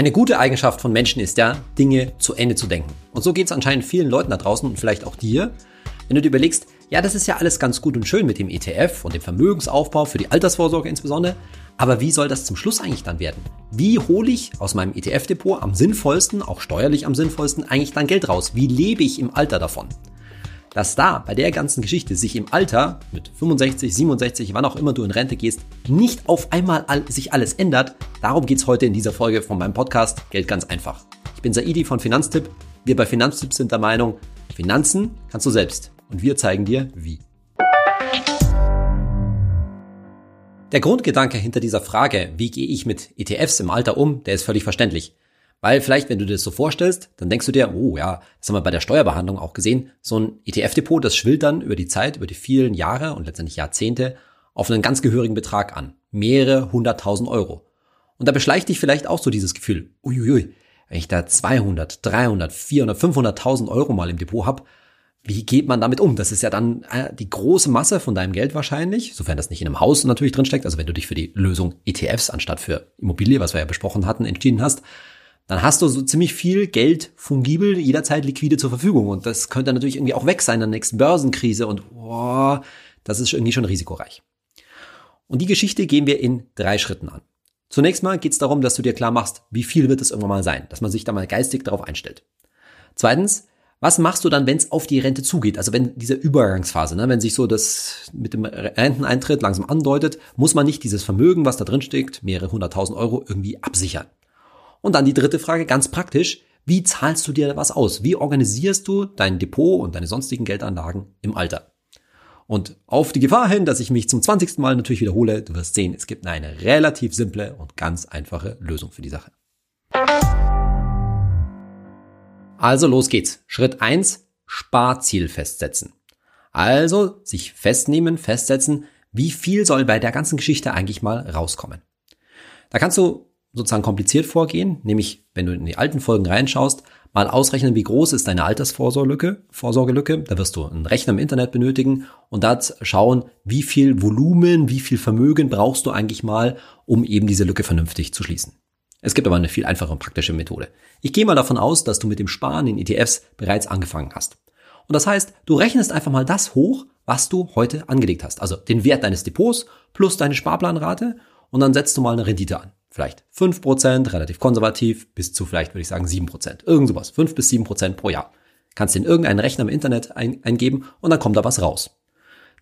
Eine gute Eigenschaft von Menschen ist ja, Dinge zu Ende zu denken. Und so geht es anscheinend vielen Leuten da draußen und vielleicht auch dir, wenn du dir überlegst, ja, das ist ja alles ganz gut und schön mit dem ETF und dem Vermögensaufbau für die Altersvorsorge insbesondere, aber wie soll das zum Schluss eigentlich dann werden? Wie hole ich aus meinem ETF-Depot am sinnvollsten, auch steuerlich am sinnvollsten, eigentlich dann Geld raus? Wie lebe ich im Alter davon? Dass da bei der ganzen Geschichte sich im Alter mit 65, 67, wann auch immer du in Rente gehst, nicht auf einmal all, sich alles ändert, darum geht's heute in dieser Folge von meinem Podcast Geld ganz einfach. Ich bin Saidi von Finanztipp. Wir bei Finanztipp sind der Meinung, Finanzen kannst du selbst und wir zeigen dir wie. Der Grundgedanke hinter dieser Frage, wie gehe ich mit ETFs im Alter um, der ist völlig verständlich. Weil vielleicht, wenn du dir das so vorstellst, dann denkst du dir, oh ja, das haben wir bei der Steuerbehandlung auch gesehen, so ein ETF-Depot, das schwillt dann über die Zeit, über die vielen Jahre und letztendlich Jahrzehnte auf einen ganz gehörigen Betrag an. Mehrere hunderttausend Euro. Und da beschleicht dich vielleicht auch so dieses Gefühl, uiuiui, wenn ich da 200, 300, 400, 500.000 Euro mal im Depot habe, wie geht man damit um? Das ist ja dann äh, die große Masse von deinem Geld wahrscheinlich, sofern das nicht in einem Haus natürlich drinsteckt, also wenn du dich für die Lösung ETFs anstatt für Immobilie, was wir ja besprochen hatten, entschieden hast, dann hast du so ziemlich viel Geld fungibel jederzeit liquide zur Verfügung. Und das könnte natürlich irgendwie auch weg sein in der nächsten Börsenkrise. Und oh, das ist irgendwie schon risikoreich. Und die Geschichte gehen wir in drei Schritten an. Zunächst mal geht es darum, dass du dir klar machst, wie viel wird es irgendwann mal sein, dass man sich da mal geistig darauf einstellt. Zweitens, was machst du dann, wenn es auf die Rente zugeht? Also wenn diese Übergangsphase, ne, wenn sich so das mit dem Renteneintritt langsam andeutet, muss man nicht dieses Vermögen, was da drin steckt, mehrere hunderttausend Euro irgendwie absichern. Und dann die dritte Frage, ganz praktisch, wie zahlst du dir was aus? Wie organisierst du dein Depot und deine sonstigen Geldanlagen im Alter? Und auf die Gefahr hin, dass ich mich zum 20. Mal natürlich wiederhole, du wirst sehen, es gibt eine relativ simple und ganz einfache Lösung für die Sache. Also los geht's. Schritt eins: Sparziel festsetzen. Also sich festnehmen, festsetzen, wie viel soll bei der ganzen Geschichte eigentlich mal rauskommen. Da kannst du sozusagen kompliziert vorgehen, nämlich wenn du in die alten Folgen reinschaust, mal ausrechnen, wie groß ist deine Altersvorsorgelücke, Vorsorgelücke. Da wirst du einen Rechner im Internet benötigen und da schauen, wie viel Volumen, wie viel Vermögen brauchst du eigentlich mal, um eben diese Lücke vernünftig zu schließen. Es gibt aber eine viel einfache und praktische Methode. Ich gehe mal davon aus, dass du mit dem Sparen in ETFs bereits angefangen hast. Und das heißt, du rechnest einfach mal das hoch, was du heute angelegt hast. Also den Wert deines Depots plus deine Sparplanrate und dann setzt du mal eine Rendite an vielleicht fünf Prozent, relativ konservativ, bis zu vielleicht würde ich sagen sieben Prozent. Irgend sowas, fünf bis sieben Prozent pro Jahr. Kannst in irgendeinen Rechner im Internet ein, eingeben und dann kommt da was raus.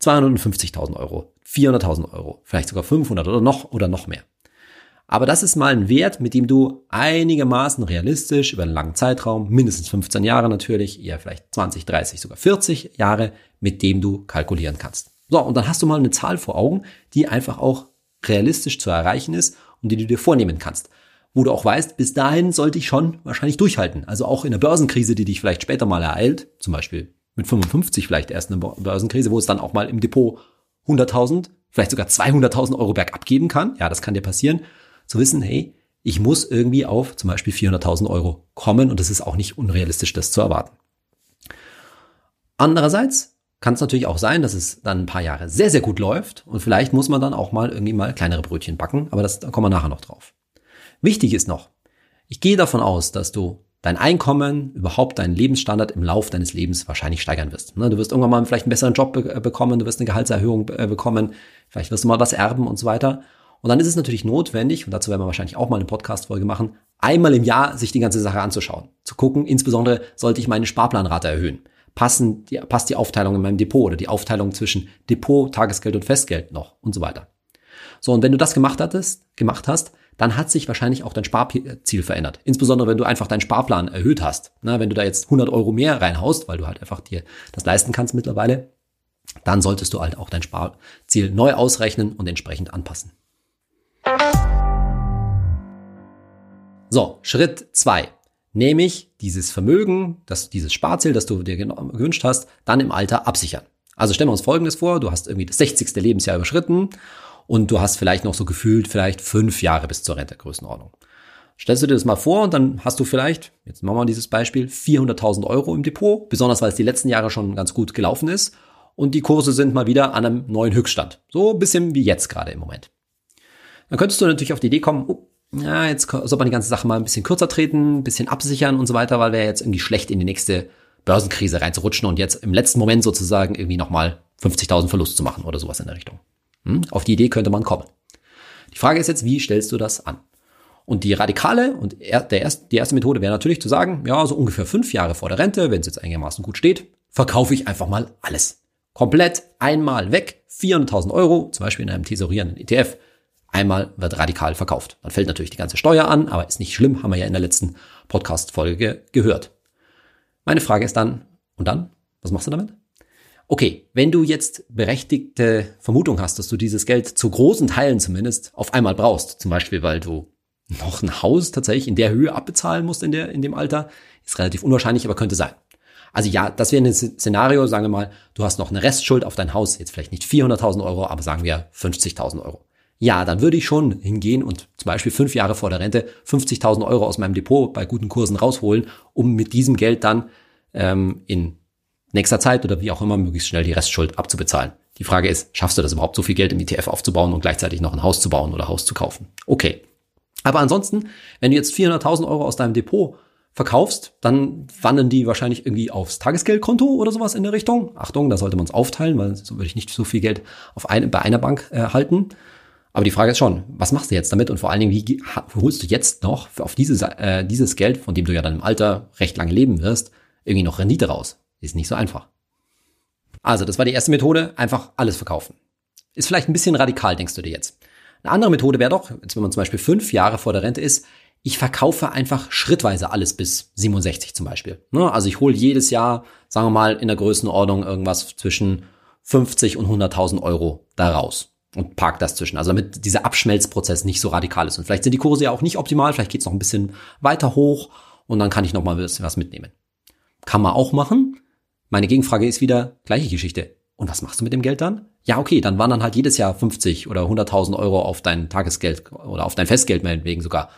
250.000 Euro, 400.000 Euro, vielleicht sogar 500 oder noch oder noch mehr. Aber das ist mal ein Wert, mit dem du einigermaßen realistisch über einen langen Zeitraum, mindestens 15 Jahre natürlich, eher vielleicht 20, 30, sogar 40 Jahre, mit dem du kalkulieren kannst. So, und dann hast du mal eine Zahl vor Augen, die einfach auch realistisch zu erreichen ist und die du dir vornehmen kannst. Wo du auch weißt, bis dahin sollte ich schon wahrscheinlich durchhalten. Also auch in der Börsenkrise, die dich vielleicht später mal ereilt, zum Beispiel mit 55 vielleicht erst eine Börsenkrise, wo es dann auch mal im Depot 100.000, vielleicht sogar 200.000 Euro bergab geben kann. Ja, das kann dir passieren. Zu wissen, hey, ich muss irgendwie auf zum Beispiel 400.000 Euro kommen und es ist auch nicht unrealistisch, das zu erwarten. Andererseits kann es natürlich auch sein, dass es dann ein paar Jahre sehr, sehr gut läuft und vielleicht muss man dann auch mal irgendwie mal kleinere Brötchen backen, aber das, da kommen wir nachher noch drauf. Wichtig ist noch, ich gehe davon aus, dass du dein Einkommen, überhaupt deinen Lebensstandard im Lauf deines Lebens wahrscheinlich steigern wirst. Ne, du wirst irgendwann mal vielleicht einen besseren Job äh, bekommen, du wirst eine Gehaltserhöhung äh, bekommen, vielleicht wirst du mal was erben und so weiter. Und dann ist es natürlich notwendig, und dazu werden wir wahrscheinlich auch mal eine Podcast-Folge machen, einmal im Jahr sich die ganze Sache anzuschauen. Zu gucken, insbesondere sollte ich meine Sparplanrate erhöhen passen die, passt die Aufteilung in meinem Depot oder die Aufteilung zwischen Depot, Tagesgeld und Festgeld noch und so weiter. So, und wenn du das gemacht hattest, gemacht hast, dann hat sich wahrscheinlich auch dein Sparziel verändert. Insbesondere, wenn du einfach deinen Sparplan erhöht hast. Na, wenn du da jetzt 100 Euro mehr reinhaust, weil du halt einfach dir das leisten kannst mittlerweile, dann solltest du halt auch dein Sparziel neu ausrechnen und entsprechend anpassen. So, Schritt zwei nämlich dieses Vermögen, das, dieses Sparziel, das du dir gewünscht hast, dann im Alter absichern. Also stellen wir uns Folgendes vor, du hast irgendwie das 60. Lebensjahr überschritten und du hast vielleicht noch so gefühlt vielleicht fünf Jahre bis zur Rente Größenordnung. Stellst du dir das mal vor und dann hast du vielleicht, jetzt machen wir dieses Beispiel, 400.000 Euro im Depot, besonders weil es die letzten Jahre schon ganz gut gelaufen ist und die Kurse sind mal wieder an einem neuen Höchststand. So ein bisschen wie jetzt gerade im Moment. Dann könntest du natürlich auf die Idee kommen, oh, ja, jetzt soll man die ganze Sache mal ein bisschen kürzer treten, ein bisschen absichern und so weiter, weil wäre jetzt irgendwie schlecht in die nächste Börsenkrise reinzurutschen und jetzt im letzten Moment sozusagen irgendwie nochmal 50.000 Verlust zu machen oder sowas in der Richtung. Hm? Auf die Idee könnte man kommen. Die Frage ist jetzt, wie stellst du das an? Und die radikale und der erst, die erste Methode wäre natürlich zu sagen, ja, so ungefähr fünf Jahre vor der Rente, wenn es jetzt einigermaßen gut steht, verkaufe ich einfach mal alles. Komplett einmal weg, 400.000 Euro, zum Beispiel in einem tesorierenden ETF, einmal wird radikal verkauft. Dann fällt natürlich die ganze Steuer an, aber ist nicht schlimm, haben wir ja in der letzten Podcast-Folge gehört. Meine Frage ist dann, und dann? Was machst du damit? Okay, wenn du jetzt berechtigte Vermutung hast, dass du dieses Geld zu großen Teilen zumindest auf einmal brauchst, zum Beispiel weil du noch ein Haus tatsächlich in der Höhe abbezahlen musst in, der, in dem Alter, ist relativ unwahrscheinlich, aber könnte sein. Also ja, das wäre ein Szenario, sagen wir mal, du hast noch eine Restschuld auf dein Haus, jetzt vielleicht nicht 400.000 Euro, aber sagen wir 50.000 Euro. Ja, dann würde ich schon hingehen und zum Beispiel fünf Jahre vor der Rente 50.000 Euro aus meinem Depot bei guten Kursen rausholen, um mit diesem Geld dann ähm, in nächster Zeit oder wie auch immer möglichst schnell die Restschuld abzubezahlen. Die Frage ist, schaffst du das überhaupt so viel Geld im ETF aufzubauen und gleichzeitig noch ein Haus zu bauen oder Haus zu kaufen? Okay. Aber ansonsten, wenn du jetzt 400.000 Euro aus deinem Depot verkaufst, dann wandern die wahrscheinlich irgendwie aufs Tagesgeldkonto oder sowas in der Richtung. Achtung, da sollte man es aufteilen, weil so würde ich nicht so viel Geld auf eine, bei einer Bank äh, halten. Aber die Frage ist schon, was machst du jetzt damit und vor allen Dingen, wie holst du jetzt noch auf dieses, äh, dieses Geld, von dem du ja dann im Alter recht lange leben wirst, irgendwie noch Rendite raus? Ist nicht so einfach. Also, das war die erste Methode, einfach alles verkaufen. Ist vielleicht ein bisschen radikal, denkst du dir jetzt. Eine andere Methode wäre doch, jetzt wenn man zum Beispiel fünf Jahre vor der Rente ist, ich verkaufe einfach schrittweise alles bis 67 zum Beispiel. Ne? Also ich hole jedes Jahr, sagen wir mal, in der Größenordnung irgendwas zwischen 50 und 100.000 Euro da raus und park das zwischen. Also damit dieser Abschmelzprozess nicht so radikal ist. Und vielleicht sind die Kurse ja auch nicht optimal, vielleicht geht's noch ein bisschen weiter hoch und dann kann ich noch mal was mitnehmen. Kann man auch machen. Meine Gegenfrage ist wieder gleiche Geschichte. Und was machst du mit dem Geld dann? Ja, okay, dann waren dann halt jedes Jahr 50 oder 100.000 Euro auf dein Tagesgeld oder auf dein Festgeld meinetwegen sogar.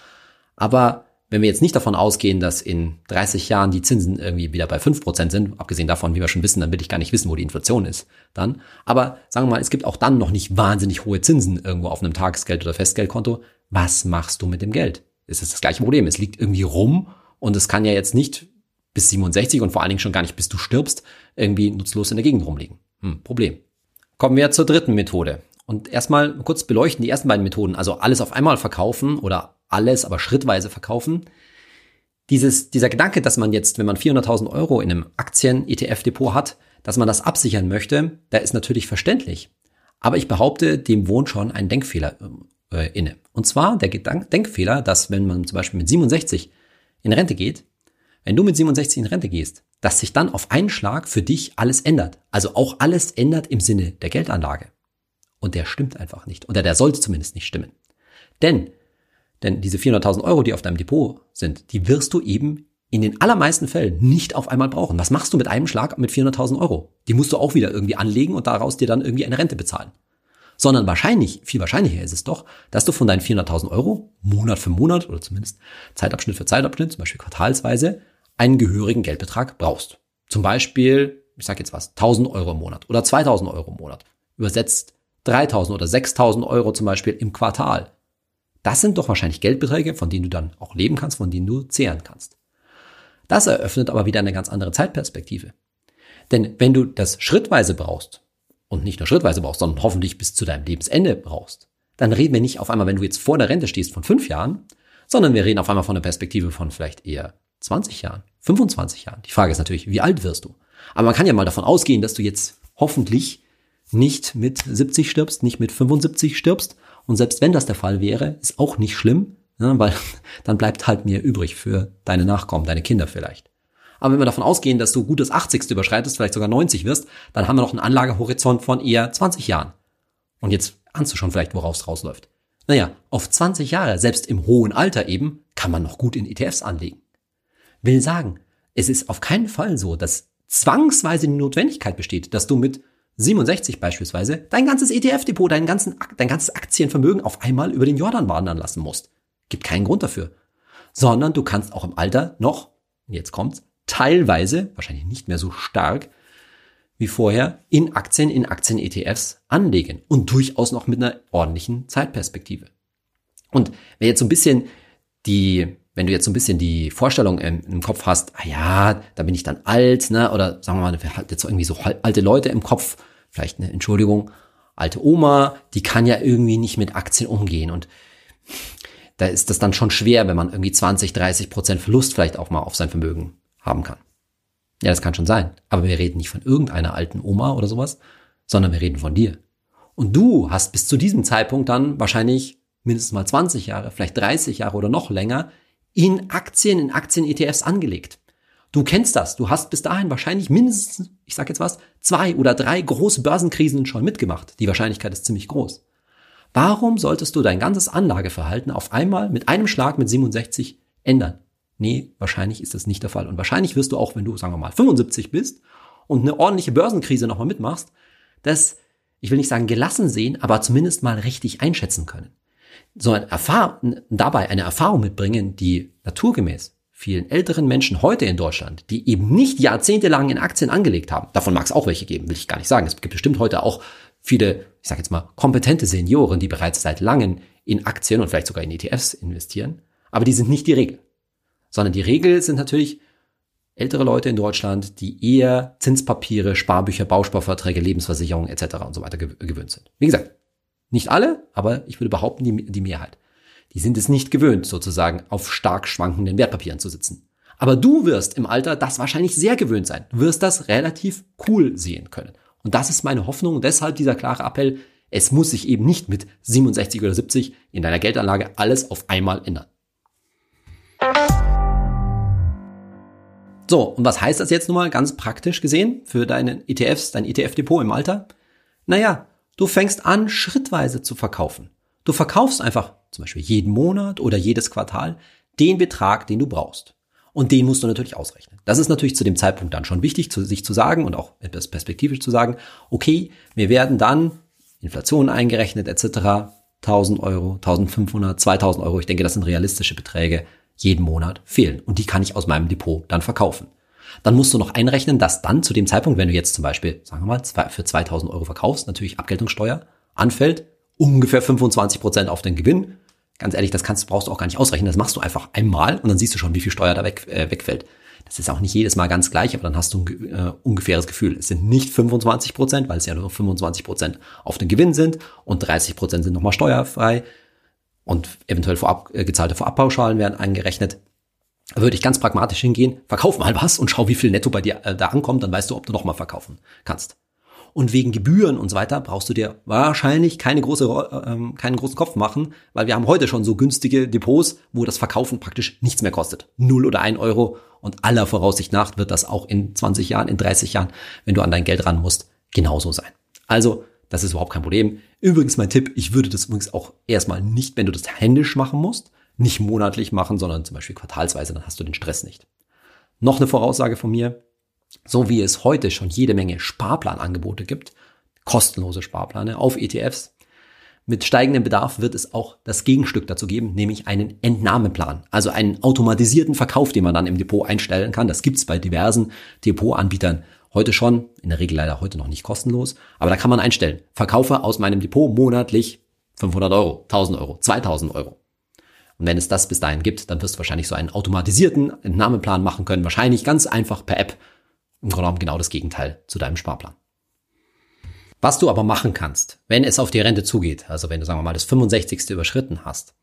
Aber wenn wir jetzt nicht davon ausgehen, dass in 30 Jahren die Zinsen irgendwie wieder bei 5% sind, abgesehen davon, wie wir schon wissen, dann will ich gar nicht wissen, wo die Inflation ist dann. Aber sagen wir mal, es gibt auch dann noch nicht wahnsinnig hohe Zinsen irgendwo auf einem Tagesgeld- oder Festgeldkonto. Was machst du mit dem Geld? Es ist das gleiche Problem. Es liegt irgendwie rum und es kann ja jetzt nicht bis 67 und vor allen Dingen schon gar nicht bis du stirbst irgendwie nutzlos in der Gegend rumliegen. Hm, Problem. Kommen wir zur dritten Methode. Und erstmal kurz beleuchten die ersten beiden Methoden. Also alles auf einmal verkaufen oder alles, aber schrittweise verkaufen. Dieses, dieser Gedanke, dass man jetzt, wenn man 400.000 Euro in einem Aktien-ETF-Depot hat, dass man das absichern möchte, der ist natürlich verständlich. Aber ich behaupte, dem wohnt schon ein Denkfehler äh, inne. Und zwar der Gedank Denkfehler, dass wenn man zum Beispiel mit 67 in Rente geht, wenn du mit 67 in Rente gehst, dass sich dann auf einen Schlag für dich alles ändert. Also auch alles ändert im Sinne der Geldanlage. Und der stimmt einfach nicht. Oder der sollte zumindest nicht stimmen. Denn denn diese 400.000 Euro, die auf deinem Depot sind, die wirst du eben in den allermeisten Fällen nicht auf einmal brauchen. Was machst du mit einem Schlag mit 400.000 Euro? Die musst du auch wieder irgendwie anlegen und daraus dir dann irgendwie eine Rente bezahlen. Sondern wahrscheinlich, viel wahrscheinlicher ist es doch, dass du von deinen 400.000 Euro Monat für Monat oder zumindest Zeitabschnitt für Zeitabschnitt, zum Beispiel quartalsweise, einen gehörigen Geldbetrag brauchst. Zum Beispiel, ich sag jetzt was, 1000 Euro im Monat oder 2000 Euro im Monat. Übersetzt 3000 oder 6000 Euro zum Beispiel im Quartal. Das sind doch wahrscheinlich Geldbeträge, von denen du dann auch leben kannst, von denen du zehren kannst. Das eröffnet aber wieder eine ganz andere Zeitperspektive. Denn wenn du das schrittweise brauchst, und nicht nur schrittweise brauchst, sondern hoffentlich bis zu deinem Lebensende brauchst, dann reden wir nicht auf einmal, wenn du jetzt vor der Rente stehst, von fünf Jahren, sondern wir reden auf einmal von einer Perspektive von vielleicht eher 20 Jahren, 25 Jahren. Die Frage ist natürlich, wie alt wirst du? Aber man kann ja mal davon ausgehen, dass du jetzt hoffentlich nicht mit 70 stirbst, nicht mit 75 stirbst, und selbst wenn das der Fall wäre, ist auch nicht schlimm, ne, weil dann bleibt halt mehr übrig für deine Nachkommen, deine Kinder vielleicht. Aber wenn wir davon ausgehen, dass du gutes 80. überschreitest, vielleicht sogar 90 wirst, dann haben wir noch einen Anlagehorizont von eher 20 Jahren. Und jetzt ahnst du schon vielleicht, worauf es rausläuft. Naja, auf 20 Jahre, selbst im hohen Alter eben, kann man noch gut in ETFs anlegen. Will sagen, es ist auf keinen Fall so, dass zwangsweise die Notwendigkeit besteht, dass du mit 67 beispielsweise dein ganzes ETF-Depot, dein, dein ganzes Aktienvermögen auf einmal über den Jordan wandern lassen musst. Gibt keinen Grund dafür. Sondern du kannst auch im Alter noch, jetzt kommt's, teilweise, wahrscheinlich nicht mehr so stark wie vorher, in Aktien, in Aktien-ETFs anlegen und durchaus noch mit einer ordentlichen Zeitperspektive. Und wenn jetzt so ein bisschen die, wenn du jetzt so ein bisschen die Vorstellung im, im Kopf hast, ah ja, da bin ich dann alt, ne, oder sagen wir mal, halt jetzt irgendwie so alte Leute im Kopf, vielleicht eine Entschuldigung, alte Oma, die kann ja irgendwie nicht mit Aktien umgehen und da ist das dann schon schwer, wenn man irgendwie 20, 30 Prozent Verlust vielleicht auch mal auf sein Vermögen haben kann. Ja, das kann schon sein. Aber wir reden nicht von irgendeiner alten Oma oder sowas, sondern wir reden von dir. Und du hast bis zu diesem Zeitpunkt dann wahrscheinlich mindestens mal 20 Jahre, vielleicht 30 Jahre oder noch länger in Aktien, in Aktien-ETFs angelegt. Du kennst das. Du hast bis dahin wahrscheinlich mindestens, ich sag jetzt was, zwei oder drei große Börsenkrisen schon mitgemacht. Die Wahrscheinlichkeit ist ziemlich groß. Warum solltest du dein ganzes Anlageverhalten auf einmal mit einem Schlag mit 67 ändern? Nee, wahrscheinlich ist das nicht der Fall. Und wahrscheinlich wirst du auch, wenn du, sagen wir mal, 75 bist und eine ordentliche Börsenkrise nochmal mitmachst, das, ich will nicht sagen gelassen sehen, aber zumindest mal richtig einschätzen können. So ein Erfahrung, dabei eine Erfahrung mitbringen, die naturgemäß vielen älteren Menschen heute in Deutschland, die eben nicht jahrzehntelang in Aktien angelegt haben, davon mag es auch welche geben, will ich gar nicht sagen. Es gibt bestimmt heute auch viele, ich sage jetzt mal, kompetente Senioren, die bereits seit langem in Aktien und vielleicht sogar in ETFs investieren, aber die sind nicht die Regel sondern die Regel sind natürlich ältere Leute in Deutschland, die eher Zinspapiere, Sparbücher, Bausparverträge, Lebensversicherungen etc. und so weiter gewöhnt sind. Wie gesagt, nicht alle, aber ich würde behaupten, die, die Mehrheit. Die sind es nicht gewöhnt, sozusagen auf stark schwankenden Wertpapieren zu sitzen. Aber du wirst im Alter das wahrscheinlich sehr gewöhnt sein. Du wirst das relativ cool sehen können. Und das ist meine Hoffnung deshalb dieser klare Appell, es muss sich eben nicht mit 67 oder 70 in deiner Geldanlage alles auf einmal ändern. So, und was heißt das jetzt nun mal ganz praktisch gesehen für deine ETFs, dein ETF-Depot im Alter? Naja, du fängst an, schrittweise zu verkaufen. Du verkaufst einfach zum Beispiel jeden Monat oder jedes Quartal den Betrag, den du brauchst. Und den musst du natürlich ausrechnen. Das ist natürlich zu dem Zeitpunkt dann schon wichtig, zu, sich zu sagen und auch etwas perspektivisch zu sagen, okay, wir werden dann Inflation eingerechnet etc. 1000 Euro, 1500, 2000 Euro. Ich denke, das sind realistische Beträge jeden Monat fehlen. Und die kann ich aus meinem Depot dann verkaufen. Dann musst du noch einrechnen, dass dann zu dem Zeitpunkt, wenn du jetzt zum Beispiel, sagen wir mal, für 2000 Euro verkaufst, natürlich Abgeltungssteuer anfällt, ungefähr 25 Prozent auf den Gewinn. Ganz ehrlich, das kannst, brauchst du auch gar nicht ausrechnen. Das machst du einfach einmal und dann siehst du schon, wie viel Steuer da weg, äh, wegfällt. Das ist auch nicht jedes Mal ganz gleich, aber dann hast du ein äh, ungefähres Gefühl. Es sind nicht 25 Prozent, weil es ja nur 25 Prozent auf den Gewinn sind und 30 Prozent sind nochmal steuerfrei und eventuell vorab, äh, gezahlte Vorabpauschalen werden eingerechnet. Da würde ich ganz pragmatisch hingehen, verkauf mal was und schau, wie viel netto bei dir äh, da ankommt, dann weißt du, ob du nochmal verkaufen kannst. Und wegen Gebühren und so weiter brauchst du dir wahrscheinlich keine große, äh, keinen großen Kopf machen, weil wir haben heute schon so günstige Depots, wo das Verkaufen praktisch nichts mehr kostet. Null oder ein Euro. Und aller Voraussicht nach wird das auch in 20 Jahren, in 30 Jahren, wenn du an dein Geld ran musst, genauso sein. Also das ist überhaupt kein Problem. Übrigens mein Tipp, ich würde das übrigens auch erstmal nicht, wenn du das händisch machen musst, nicht monatlich machen, sondern zum Beispiel quartalsweise, dann hast du den Stress nicht. Noch eine Voraussage von mir. So wie es heute schon jede Menge Sparplanangebote gibt, kostenlose Sparplane auf ETFs, mit steigendem Bedarf wird es auch das Gegenstück dazu geben, nämlich einen Entnahmeplan, also einen automatisierten Verkauf, den man dann im Depot einstellen kann. Das gibt's bei diversen Depotanbietern Heute schon, in der Regel leider heute noch nicht kostenlos, aber da kann man einstellen. Verkaufe aus meinem Depot monatlich 500 Euro, 1000 Euro, 2000 Euro. Und wenn es das bis dahin gibt, dann wirst du wahrscheinlich so einen automatisierten Entnahmeplan machen können. Wahrscheinlich ganz einfach per App. Im Grunde genau das Gegenteil zu deinem Sparplan. Was du aber machen kannst, wenn es auf die Rente zugeht, also wenn du sagen wir mal das 65. überschritten hast,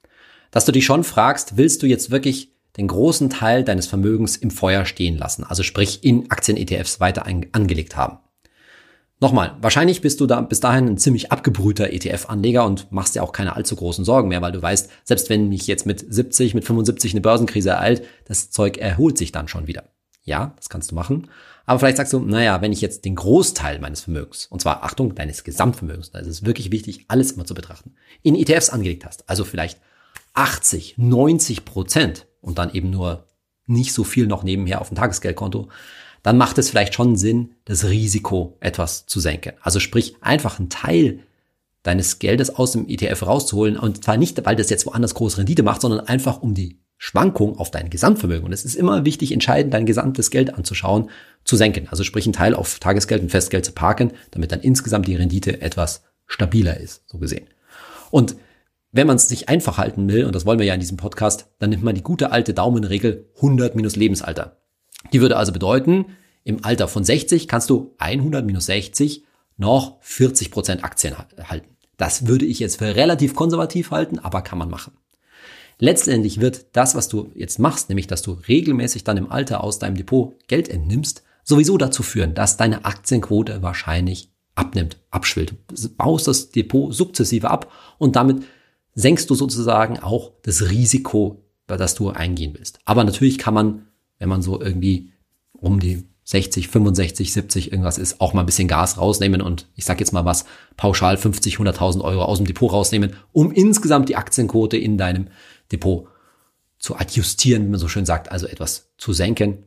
dass du dich schon fragst, willst du jetzt wirklich den großen Teil deines Vermögens im Feuer stehen lassen, also sprich in Aktien-ETFs weiter angelegt haben. Nochmal, wahrscheinlich bist du da bis dahin ein ziemlich abgebrühter ETF-Anleger und machst dir auch keine allzu großen Sorgen mehr, weil du weißt, selbst wenn mich jetzt mit 70, mit 75 eine Börsenkrise ereilt, das Zeug erholt sich dann schon wieder. Ja, das kannst du machen. Aber vielleicht sagst du, naja, wenn ich jetzt den Großteil meines Vermögens, und zwar Achtung, deines Gesamtvermögens, da ist es wirklich wichtig, alles immer zu betrachten, in ETFs angelegt hast, also vielleicht 80, 90 Prozent und dann eben nur nicht so viel noch nebenher auf dem Tagesgeldkonto, dann macht es vielleicht schon Sinn, das Risiko etwas zu senken. Also sprich, einfach einen Teil deines Geldes aus dem ETF rauszuholen und zwar nicht, weil das jetzt woanders große Rendite macht, sondern einfach um die Schwankung auf dein Gesamtvermögen. Und es ist immer wichtig, entscheidend dein gesamtes Geld anzuschauen, zu senken. Also sprich, einen Teil auf Tagesgeld und Festgeld zu parken, damit dann insgesamt die Rendite etwas stabiler ist, so gesehen. Und wenn man es sich einfach halten will, und das wollen wir ja in diesem Podcast, dann nimmt man die gute alte Daumenregel 100 minus Lebensalter. Die würde also bedeuten, im Alter von 60 kannst du 100 minus 60 noch 40 Prozent Aktien halten. Das würde ich jetzt für relativ konservativ halten, aber kann man machen. Letztendlich wird das, was du jetzt machst, nämlich dass du regelmäßig dann im Alter aus deinem Depot Geld entnimmst, sowieso dazu führen, dass deine Aktienquote wahrscheinlich abnimmt, abschwillt. Du baust das Depot sukzessive ab und damit senkst du sozusagen auch das Risiko, das du eingehen willst. Aber natürlich kann man, wenn man so irgendwie um die 60, 65, 70 irgendwas ist, auch mal ein bisschen Gas rausnehmen und ich sag jetzt mal was, pauschal 50, 100.000 Euro aus dem Depot rausnehmen, um insgesamt die Aktienquote in deinem Depot zu adjustieren, wie man so schön sagt, also etwas zu senken.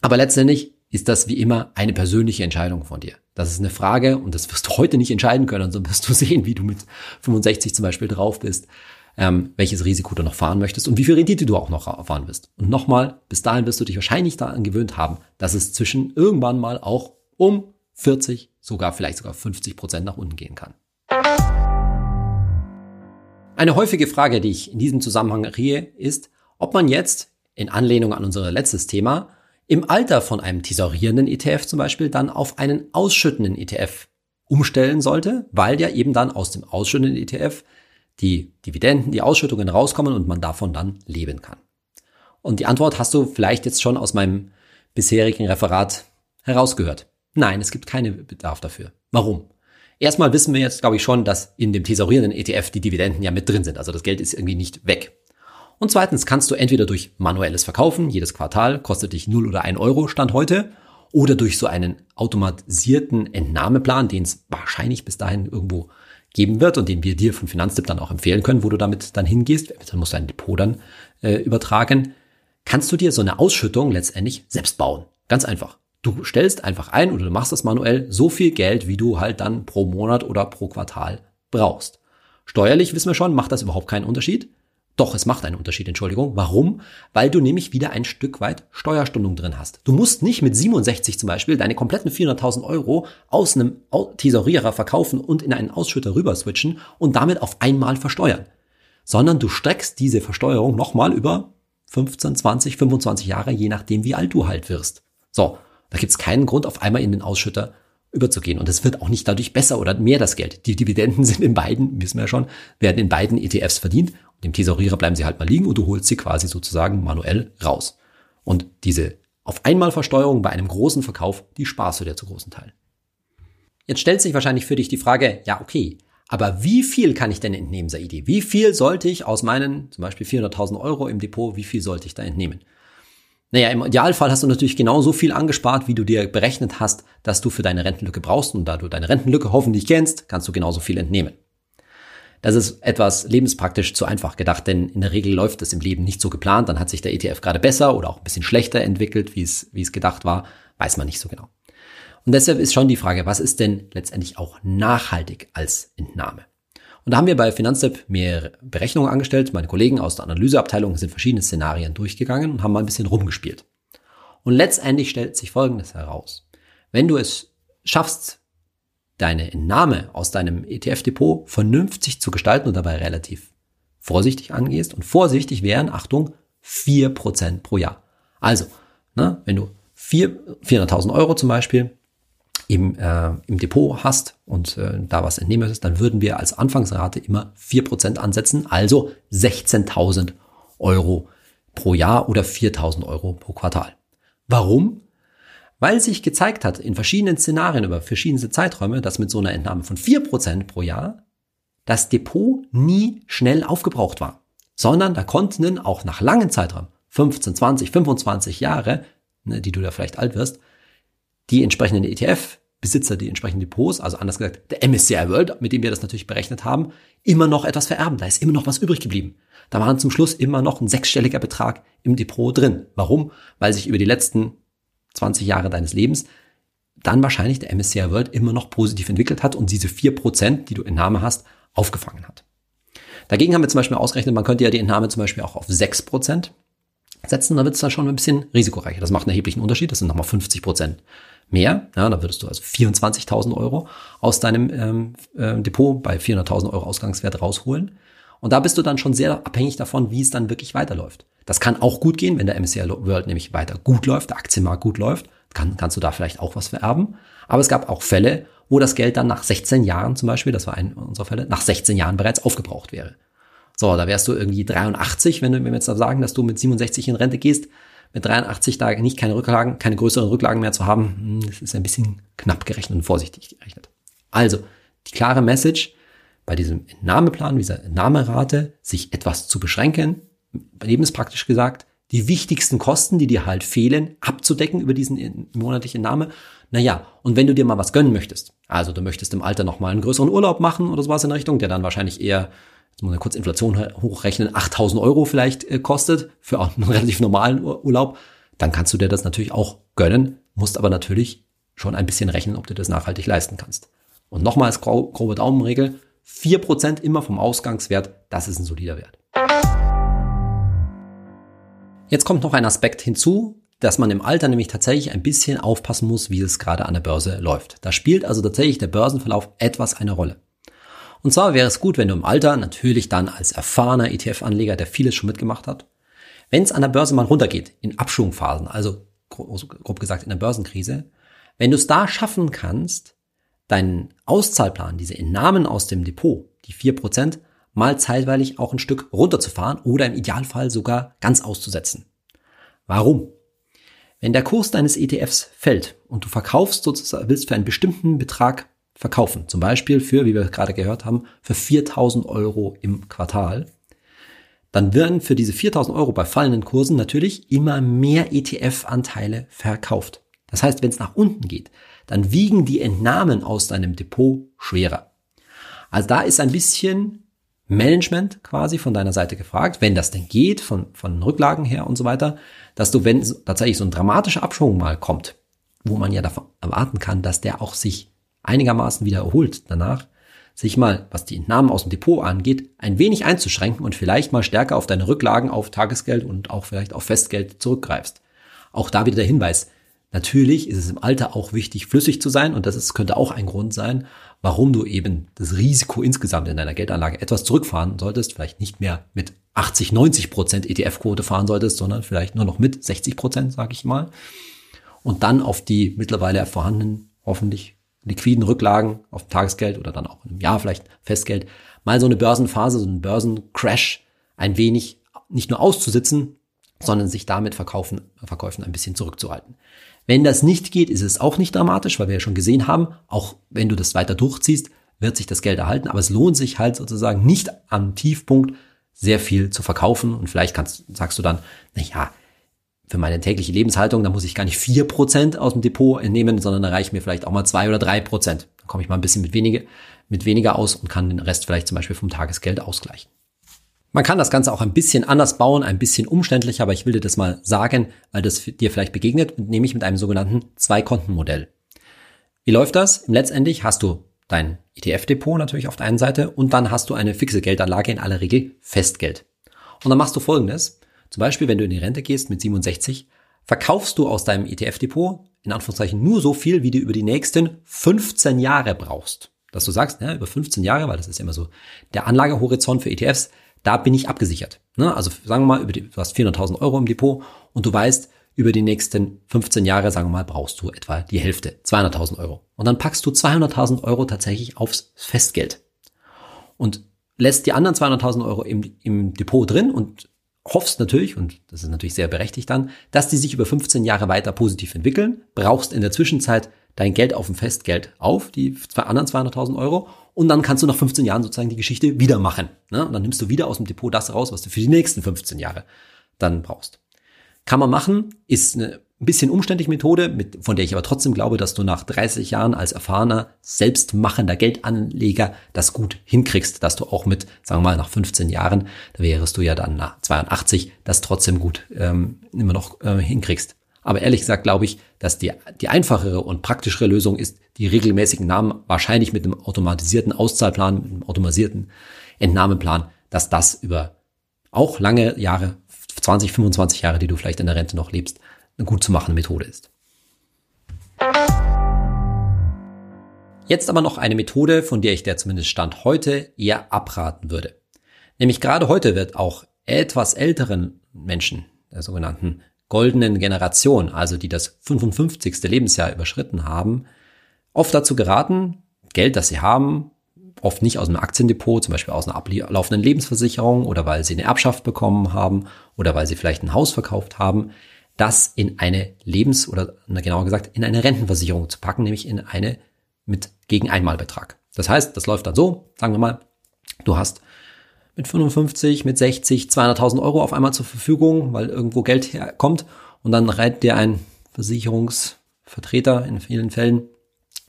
Aber letztendlich ist das wie immer eine persönliche Entscheidung von dir. Das ist eine Frage und das wirst du heute nicht entscheiden können, sondern wirst du sehen, wie du mit 65 zum Beispiel drauf bist ähm, welches Risiko du noch fahren möchtest und wie viel Rendite du auch noch fahren wirst. Und nochmal, bis dahin wirst du dich wahrscheinlich daran gewöhnt haben, dass es zwischen irgendwann mal auch um 40, sogar vielleicht sogar 50 Prozent nach unten gehen kann. Eine häufige Frage, die ich in diesem Zusammenhang riehe, ist, ob man jetzt in Anlehnung an unser letztes Thema im Alter von einem tesorierenden ETF zum Beispiel dann auf einen ausschüttenden ETF umstellen sollte, weil ja eben dann aus dem ausschüttenden ETF die Dividenden, die Ausschüttungen rauskommen und man davon dann leben kann. Und die Antwort hast du vielleicht jetzt schon aus meinem bisherigen Referat herausgehört. Nein, es gibt keinen Bedarf dafür. Warum? Erstmal wissen wir jetzt, glaube ich, schon, dass in dem tesorierenden ETF die Dividenden ja mit drin sind. Also das Geld ist irgendwie nicht weg. Und zweitens kannst du entweder durch manuelles Verkaufen, jedes Quartal kostet dich 0 oder 1 Euro Stand heute, oder durch so einen automatisierten Entnahmeplan, den es wahrscheinlich bis dahin irgendwo geben wird und den wir dir von Finanztipp dann auch empfehlen können, wo du damit dann hingehst, dann musst du ein Depot dann äh, übertragen, kannst du dir so eine Ausschüttung letztendlich selbst bauen. Ganz einfach. Du stellst einfach ein oder du machst das manuell so viel Geld, wie du halt dann pro Monat oder pro Quartal brauchst. Steuerlich wissen wir schon, macht das überhaupt keinen Unterschied. Doch, es macht einen Unterschied, Entschuldigung. Warum? Weil du nämlich wieder ein Stück weit Steuerstundung drin hast. Du musst nicht mit 67 zum Beispiel deine kompletten 400.000 Euro aus einem Tesorierer verkaufen und in einen Ausschütter rüber switchen und damit auf einmal versteuern. Sondern du streckst diese Versteuerung nochmal über 15, 20, 25 Jahre, je nachdem wie alt du halt wirst. So, da gibt's keinen Grund, auf einmal in den Ausschütter überzugehen. Und es wird auch nicht dadurch besser oder mehr das Geld. Die Dividenden sind in beiden, wissen wir ja schon, werden in beiden ETFs verdient dem Tesorierer bleiben sie halt mal liegen und du holst sie quasi sozusagen manuell raus. Und diese auf einmal Versteuerung bei einem großen Verkauf, die sparst du dir zu großen Teilen. Jetzt stellt sich wahrscheinlich für dich die Frage, ja, okay, aber wie viel kann ich denn entnehmen, Saidi? Wie viel sollte ich aus meinen, zum Beispiel 400.000 Euro im Depot, wie viel sollte ich da entnehmen? Naja, im Idealfall hast du natürlich genauso viel angespart, wie du dir berechnet hast, dass du für deine Rentenlücke brauchst. Und da du deine Rentenlücke hoffentlich kennst, kannst du genauso viel entnehmen. Das ist etwas lebenspraktisch zu einfach gedacht, denn in der Regel läuft es im Leben nicht so geplant. Dann hat sich der ETF gerade besser oder auch ein bisschen schlechter entwickelt, wie es, wie es gedacht war, weiß man nicht so genau. Und deshalb ist schon die Frage, was ist denn letztendlich auch nachhaltig als Entnahme? Und da haben wir bei Finanztip mehrere Berechnungen angestellt. Meine Kollegen aus der Analyseabteilung sind verschiedene Szenarien durchgegangen und haben mal ein bisschen rumgespielt. Und letztendlich stellt sich Folgendes heraus. Wenn du es schaffst, deine Entnahme aus deinem ETF-Depot vernünftig zu gestalten und dabei relativ vorsichtig angehst. Und vorsichtig wären, Achtung, vier Prozent pro Jahr. Also, ne, wenn du 400.000 Euro zum Beispiel im, äh, im Depot hast und äh, da was entnehmen möchtest, dann würden wir als Anfangsrate immer vier Prozent ansetzen, also 16.000 Euro pro Jahr oder 4.000 Euro pro Quartal. Warum? weil sich gezeigt hat in verschiedenen Szenarien über verschiedene Zeiträume, dass mit so einer Entnahme von vier Prozent pro Jahr das Depot nie schnell aufgebraucht war, sondern da konnten auch nach langen Zeiträumen, 15, 20, 25 Jahre, ne, die du da vielleicht alt wirst, die entsprechenden ETF-Besitzer, die entsprechenden Depots, also anders gesagt der MSCI World, mit dem wir das natürlich berechnet haben, immer noch etwas vererben. Da ist immer noch was übrig geblieben. Da waren zum Schluss immer noch ein sechsstelliger Betrag im Depot drin. Warum? Weil sich über die letzten 20 Jahre deines Lebens, dann wahrscheinlich der MSCI World immer noch positiv entwickelt hat und diese 4%, die du Entnahme hast, aufgefangen hat. Dagegen haben wir zum Beispiel ausgerechnet, man könnte ja die Entnahme zum Beispiel auch auf 6% setzen, dann wird es dann schon ein bisschen risikoreicher. Das macht einen erheblichen Unterschied, das sind nochmal 50% mehr. Ja, da würdest du also 24.000 Euro aus deinem ähm, äh, Depot bei 400.000 Euro Ausgangswert rausholen. Und da bist du dann schon sehr abhängig davon, wie es dann wirklich weiterläuft. Das kann auch gut gehen, wenn der MSCI World nämlich weiter gut läuft, der Aktienmarkt gut läuft, kann, kannst du da vielleicht auch was vererben. Aber es gab auch Fälle, wo das Geld dann nach 16 Jahren zum Beispiel, das war ein unserer Fälle, nach 16 Jahren bereits aufgebraucht wäre. So, da wärst du irgendwie 83, wenn, du, wenn wir jetzt da sagen, dass du mit 67 in Rente gehst, mit 83 da nicht keine Rücklagen, keine größeren Rücklagen mehr zu haben, hm, das ist ein bisschen knapp gerechnet und vorsichtig gerechnet. Also, die klare Message, bei diesem Entnahmeplan, dieser Entnahmerate, sich etwas zu beschränken, lebenspraktisch gesagt, die wichtigsten Kosten, die dir halt fehlen, abzudecken über diesen monatlichen Entnahme. Naja, und wenn du dir mal was gönnen möchtest, also du möchtest im Alter nochmal einen größeren Urlaub machen oder sowas in Richtung, der dann wahrscheinlich eher, jetzt muss man kurz Inflation hochrechnen, 8000 Euro vielleicht äh, kostet für einen relativ normalen Urlaub, dann kannst du dir das natürlich auch gönnen, musst aber natürlich schon ein bisschen rechnen, ob du das nachhaltig leisten kannst. Und nochmals grobe Daumenregel, 4% immer vom Ausgangswert, das ist ein solider Wert. Jetzt kommt noch ein Aspekt hinzu, dass man im Alter nämlich tatsächlich ein bisschen aufpassen muss, wie es gerade an der Börse läuft. Da spielt also tatsächlich der Börsenverlauf etwas eine Rolle. Und zwar wäre es gut, wenn du im Alter natürlich dann als erfahrener ETF-Anleger, der vieles schon mitgemacht hat, wenn es an der Börse mal runtergeht, in Abschwungphasen, also grob gesagt in der Börsenkrise, wenn du es da schaffen kannst, deinen Auszahlplan, diese Entnahmen aus dem Depot, die vier Prozent, mal zeitweilig auch ein Stück runterzufahren oder im Idealfall sogar ganz auszusetzen. Warum? Wenn der Kurs deines ETFs fällt und du verkaufst sozusagen, willst für einen bestimmten Betrag verkaufen, zum Beispiel für, wie wir gerade gehört haben, für 4000 Euro im Quartal, dann werden für diese 4000 Euro bei fallenden Kursen natürlich immer mehr ETF-Anteile verkauft. Das heißt, wenn es nach unten geht, dann wiegen die Entnahmen aus deinem Depot schwerer. Also da ist ein bisschen Management quasi von deiner Seite gefragt, wenn das denn geht, von, von Rücklagen her und so weiter, dass du, wenn tatsächlich so ein dramatischer Abschwung mal kommt, wo man ja davon erwarten kann, dass der auch sich einigermaßen wieder erholt danach, sich mal, was die Entnahmen aus dem Depot angeht, ein wenig einzuschränken und vielleicht mal stärker auf deine Rücklagen, auf Tagesgeld und auch vielleicht auf Festgeld zurückgreifst. Auch da wieder der Hinweis. Natürlich ist es im Alter auch wichtig, flüssig zu sein und das ist, könnte auch ein Grund sein, warum du eben das Risiko insgesamt in deiner Geldanlage etwas zurückfahren solltest, vielleicht nicht mehr mit 80, 90 Prozent ETF-Quote fahren solltest, sondern vielleicht nur noch mit 60 Prozent, sage ich mal. Und dann auf die mittlerweile vorhandenen, hoffentlich liquiden Rücklagen auf Tagesgeld oder dann auch im Jahr vielleicht Festgeld, mal so eine Börsenphase, so einen Börsencrash ein wenig nicht nur auszusitzen, sondern sich damit Verkaufen, Verkäufen ein bisschen zurückzuhalten. Wenn das nicht geht, ist es auch nicht dramatisch, weil wir ja schon gesehen haben, auch wenn du das weiter durchziehst, wird sich das Geld erhalten. Aber es lohnt sich halt sozusagen nicht am Tiefpunkt sehr viel zu verkaufen. Und vielleicht kannst, sagst du dann, na ja, für meine tägliche Lebenshaltung, da muss ich gar nicht vier Prozent aus dem Depot entnehmen, sondern da reicht mir vielleicht auch mal zwei oder drei Prozent. Dann komme ich mal ein bisschen mit weniger, mit weniger aus und kann den Rest vielleicht zum Beispiel vom Tagesgeld ausgleichen. Man kann das Ganze auch ein bisschen anders bauen, ein bisschen umständlicher, aber ich will dir das mal sagen, weil das dir vielleicht begegnet, nämlich mit einem sogenannten Zwei-Konten-Modell. Wie läuft das? Letztendlich hast du dein ETF-Depot natürlich auf der einen Seite und dann hast du eine fixe Geldanlage, in aller Regel Festgeld. Und dann machst du folgendes. Zum Beispiel, wenn du in die Rente gehst mit 67, verkaufst du aus deinem ETF-Depot in Anführungszeichen nur so viel, wie du über die nächsten 15 Jahre brauchst. Dass du sagst, ja, über 15 Jahre, weil das ist immer so der Anlagehorizont für ETFs, da bin ich abgesichert. Ne? Also sagen wir mal, über die, du hast 400.000 Euro im Depot und du weißt, über die nächsten 15 Jahre, sagen wir mal, brauchst du etwa die Hälfte, 200.000 Euro. Und dann packst du 200.000 Euro tatsächlich aufs Festgeld und lässt die anderen 200.000 Euro im, im Depot drin und hoffst natürlich, und das ist natürlich sehr berechtigt dann, dass die sich über 15 Jahre weiter positiv entwickeln, brauchst in der Zwischenzeit dein Geld auf dem Festgeld auf, die anderen 200.000 Euro, und dann kannst du nach 15 Jahren sozusagen die Geschichte wieder machen. Ne? Und dann nimmst du wieder aus dem Depot das raus, was du für die nächsten 15 Jahre dann brauchst. Kann man machen, ist eine ein bisschen umständliche Methode, mit, von der ich aber trotzdem glaube, dass du nach 30 Jahren als erfahrener, selbstmachender Geldanleger das gut hinkriegst, dass du auch mit, sagen wir mal, nach 15 Jahren, da wärst du ja dann nach 82, das trotzdem gut ähm, immer noch äh, hinkriegst. Aber ehrlich gesagt glaube ich, dass die, die einfachere und praktischere Lösung ist, die regelmäßigen Namen wahrscheinlich mit einem automatisierten Auszahlplan, mit einem automatisierten Entnahmeplan, dass das über auch lange Jahre, 20, 25 Jahre, die du vielleicht in der Rente noch lebst, eine gut zu machende Methode ist. Jetzt aber noch eine Methode, von der ich der zumindest Stand heute eher abraten würde. Nämlich gerade heute wird auch etwas älteren Menschen, der sogenannten goldenen Generation, also die das 55. Lebensjahr überschritten haben, oft dazu geraten, Geld, das sie haben, oft nicht aus einem Aktiendepot, zum Beispiel aus einer ablaufenden Lebensversicherung oder weil sie eine Erbschaft bekommen haben oder weil sie vielleicht ein Haus verkauft haben, das in eine Lebens- oder genauer gesagt in eine Rentenversicherung zu packen, nämlich in eine mit gegen Einmalbetrag. Das heißt, das läuft dann so, sagen wir mal, du hast mit 55, mit 60, 200.000 Euro auf einmal zur Verfügung, weil irgendwo Geld herkommt und dann reiht dir ein Versicherungsvertreter in vielen Fällen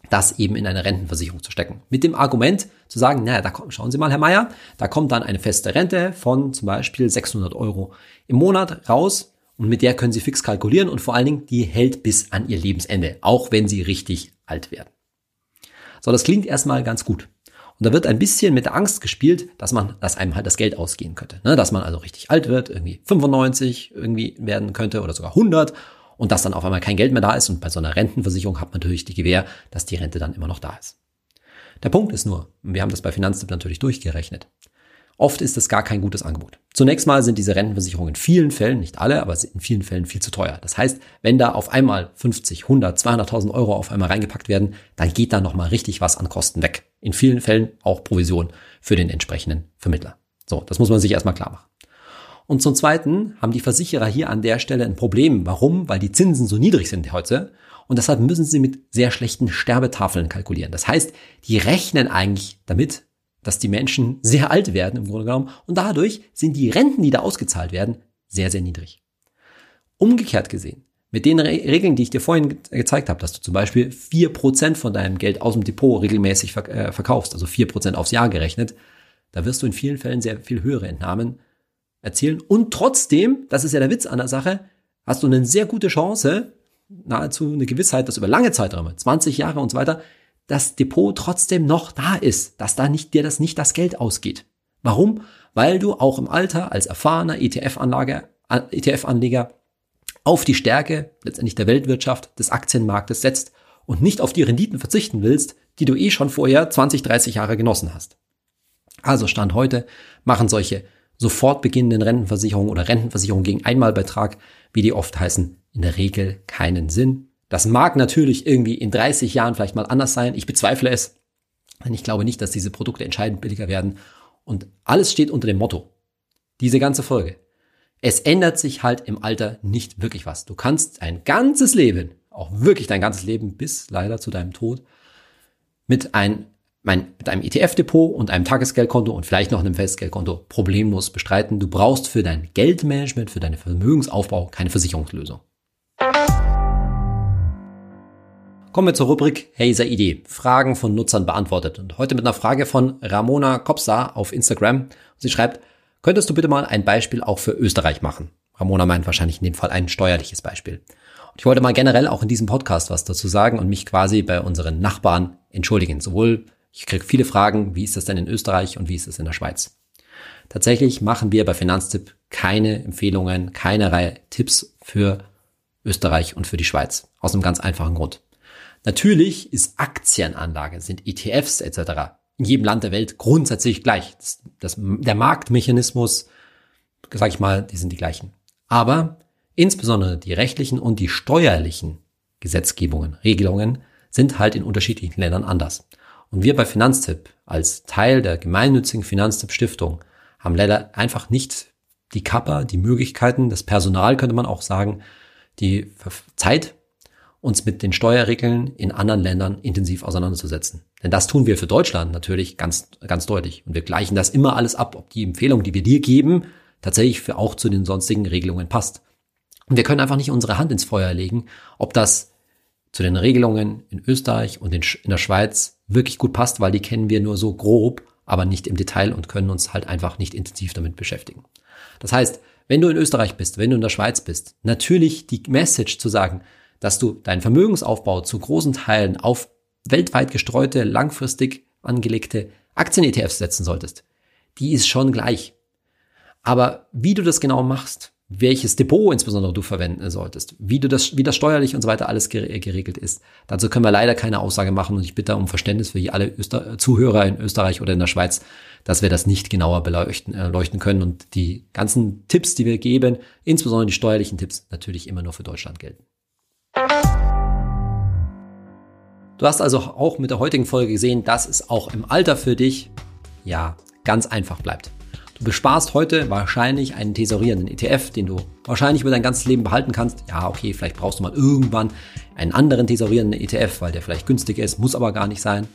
das eben in eine Rentenversicherung zu stecken. Mit dem Argument zu sagen, naja, da kommt, schauen Sie mal, Herr Meier, da kommt dann eine feste Rente von zum Beispiel 600 Euro im Monat raus und mit der können Sie fix kalkulieren und vor allen Dingen, die hält bis an Ihr Lebensende, auch wenn Sie richtig alt werden. So, das klingt erstmal ganz gut. Und da wird ein bisschen mit der Angst gespielt, dass man, dass einem halt das Geld ausgehen könnte. Ne? Dass man also richtig alt wird, irgendwie 95 irgendwie werden könnte oder sogar 100 und dass dann auf einmal kein Geld mehr da ist. Und bei so einer Rentenversicherung hat man natürlich die Gewähr, dass die Rente dann immer noch da ist. Der Punkt ist nur, wir haben das bei Finanztipp natürlich durchgerechnet. Oft ist es gar kein gutes Angebot. Zunächst mal sind diese Rentenversicherungen in vielen Fällen, nicht alle, aber in vielen Fällen viel zu teuer. Das heißt, wenn da auf einmal 50, 100, 200.000 Euro auf einmal reingepackt werden, dann geht da nochmal richtig was an Kosten weg. In vielen Fällen auch Provision für den entsprechenden Vermittler. So, das muss man sich erstmal klar machen. Und zum Zweiten haben die Versicherer hier an der Stelle ein Problem. Warum? Weil die Zinsen so niedrig sind heute. Und deshalb müssen sie mit sehr schlechten Sterbetafeln kalkulieren. Das heißt, die rechnen eigentlich damit, dass die Menschen sehr alt werden im Grunde genommen. Und dadurch sind die Renten, die da ausgezahlt werden, sehr, sehr niedrig. Umgekehrt gesehen, mit den Re Regeln, die ich dir vorhin gezeigt habe, dass du zum Beispiel vier Prozent von deinem Geld aus dem Depot regelmäßig verk äh, verkaufst, also vier Prozent aufs Jahr gerechnet, da wirst du in vielen Fällen sehr viel höhere Entnahmen erzielen. Und trotzdem, das ist ja der Witz an der Sache, hast du eine sehr gute Chance, nahezu eine Gewissheit, dass über lange Zeiträume, 20 Jahre und so weiter, das Depot trotzdem noch da ist, dass da nicht dir das nicht das Geld ausgeht. Warum? Weil du auch im Alter als erfahrener ETF-Anleger ETF auf die Stärke letztendlich der Weltwirtschaft des Aktienmarktes setzt und nicht auf die Renditen verzichten willst, die du eh schon vorher 20, 30 Jahre genossen hast. Also Stand heute machen solche sofort beginnenden Rentenversicherungen oder Rentenversicherungen gegen Einmalbeitrag, wie die oft heißen, in der Regel keinen Sinn. Das mag natürlich irgendwie in 30 Jahren vielleicht mal anders sein. Ich bezweifle es. Denn ich glaube nicht, dass diese Produkte entscheidend billiger werden. Und alles steht unter dem Motto. Diese ganze Folge. Es ändert sich halt im Alter nicht wirklich was. Du kannst ein ganzes Leben, auch wirklich dein ganzes Leben bis leider zu deinem Tod, mit ein mein, mit einem ETF-Depot und einem Tagesgeldkonto und vielleicht noch einem Festgeldkonto problemlos bestreiten. Du brauchst für dein Geldmanagement, für deinen Vermögensaufbau keine Versicherungslösung. Kommen wir zur Rubrik Hazer Idee. Fragen von Nutzern beantwortet. Und heute mit einer Frage von Ramona Kopsa auf Instagram. Sie schreibt, könntest du bitte mal ein Beispiel auch für Österreich machen? Ramona meint wahrscheinlich in dem Fall ein steuerliches Beispiel. Und ich wollte mal generell auch in diesem Podcast was dazu sagen und mich quasi bei unseren Nachbarn entschuldigen. Sowohl ich kriege viele Fragen, wie ist das denn in Österreich und wie ist es in der Schweiz? Tatsächlich machen wir bei Finanztipp keine Empfehlungen, keinerlei Tipps für Österreich und für die Schweiz. Aus einem ganz einfachen Grund. Natürlich ist Aktienanlage, sind ETFs etc. in jedem Land der Welt grundsätzlich gleich. Das, das, der Marktmechanismus, sage ich mal, die sind die gleichen. Aber insbesondere die rechtlichen und die steuerlichen Gesetzgebungen, Regelungen sind halt in unterschiedlichen Ländern anders. Und wir bei Finanztipp als Teil der gemeinnützigen Finanztipp Stiftung haben leider einfach nicht die Kappa, die Möglichkeiten, das Personal könnte man auch sagen, die Zeit, uns mit den Steuerregeln in anderen Ländern intensiv auseinanderzusetzen. Denn das tun wir für Deutschland natürlich ganz, ganz deutlich. Und wir gleichen das immer alles ab, ob die Empfehlung, die wir dir geben, tatsächlich für auch zu den sonstigen Regelungen passt. Und wir können einfach nicht unsere Hand ins Feuer legen, ob das zu den Regelungen in Österreich und in der Schweiz wirklich gut passt, weil die kennen wir nur so grob, aber nicht im Detail und können uns halt einfach nicht intensiv damit beschäftigen. Das heißt, wenn du in Österreich bist, wenn du in der Schweiz bist, natürlich die Message zu sagen, dass du deinen Vermögensaufbau zu großen Teilen auf weltweit gestreute, langfristig angelegte Aktien-ETFs setzen solltest, die ist schon gleich. Aber wie du das genau machst, welches Depot insbesondere du verwenden solltest, wie du das, wie das steuerlich und so weiter alles geregelt ist. Dazu können wir leider keine Aussage machen und ich bitte um Verständnis für alle Öster Zuhörer in Österreich oder in der Schweiz, dass wir das nicht genauer beleuchten äh, leuchten können und die ganzen Tipps, die wir geben, insbesondere die steuerlichen Tipps, natürlich immer nur für Deutschland gelten. Du hast also auch mit der heutigen Folge gesehen, dass es auch im Alter für dich, ja, ganz einfach bleibt. Du besparst heute wahrscheinlich einen tesorierenden ETF, den du wahrscheinlich über dein ganzes Leben behalten kannst. Ja, okay, vielleicht brauchst du mal irgendwann einen anderen tesorierenden ETF, weil der vielleicht günstig ist, muss aber gar nicht sein.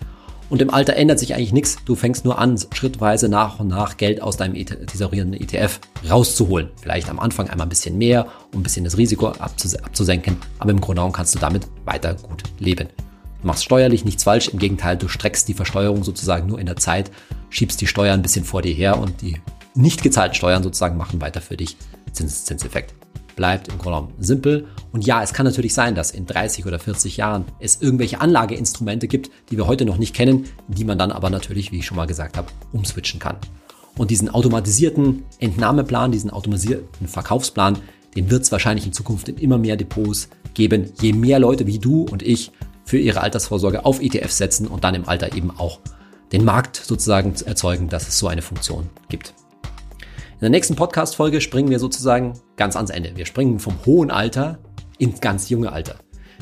Und im Alter ändert sich eigentlich nichts. Du fängst nur an, schrittweise nach und nach Geld aus deinem tesorierenden ETF rauszuholen. Vielleicht am Anfang einmal ein bisschen mehr, um ein bisschen das Risiko abzusenken. Aber im Grunde genommen kannst du damit weiter gut leben. Du machst steuerlich nichts falsch. Im Gegenteil, du streckst die Versteuerung sozusagen nur in der Zeit, schiebst die Steuern ein bisschen vor dir her und die nicht gezahlten Steuern sozusagen machen weiter für dich Zinseszinseffekt. Bleibt im Grunde genommen simpel. Und ja, es kann natürlich sein, dass in 30 oder 40 Jahren es irgendwelche Anlageinstrumente gibt, die wir heute noch nicht kennen, die man dann aber natürlich, wie ich schon mal gesagt habe, umswitchen kann. Und diesen automatisierten Entnahmeplan, diesen automatisierten Verkaufsplan, den wird es wahrscheinlich in Zukunft in immer mehr Depots geben, je mehr Leute wie du und ich für ihre Altersvorsorge auf ETFs setzen und dann im Alter eben auch den Markt sozusagen erzeugen, dass es so eine Funktion gibt. In der nächsten Podcast-Folge springen wir sozusagen ganz ans Ende. Wir springen vom hohen Alter ins ganz junge Alter.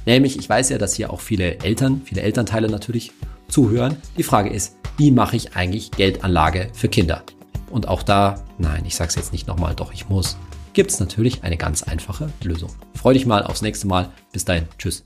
Nämlich, ich weiß ja, dass hier auch viele Eltern, viele Elternteile natürlich zuhören. Die Frage ist, wie mache ich eigentlich Geldanlage für Kinder? Und auch da, nein, ich sage es jetzt nicht nochmal, doch ich muss, gibt es natürlich eine ganz einfache Lösung. Freue dich mal aufs nächste Mal. Bis dahin, tschüss.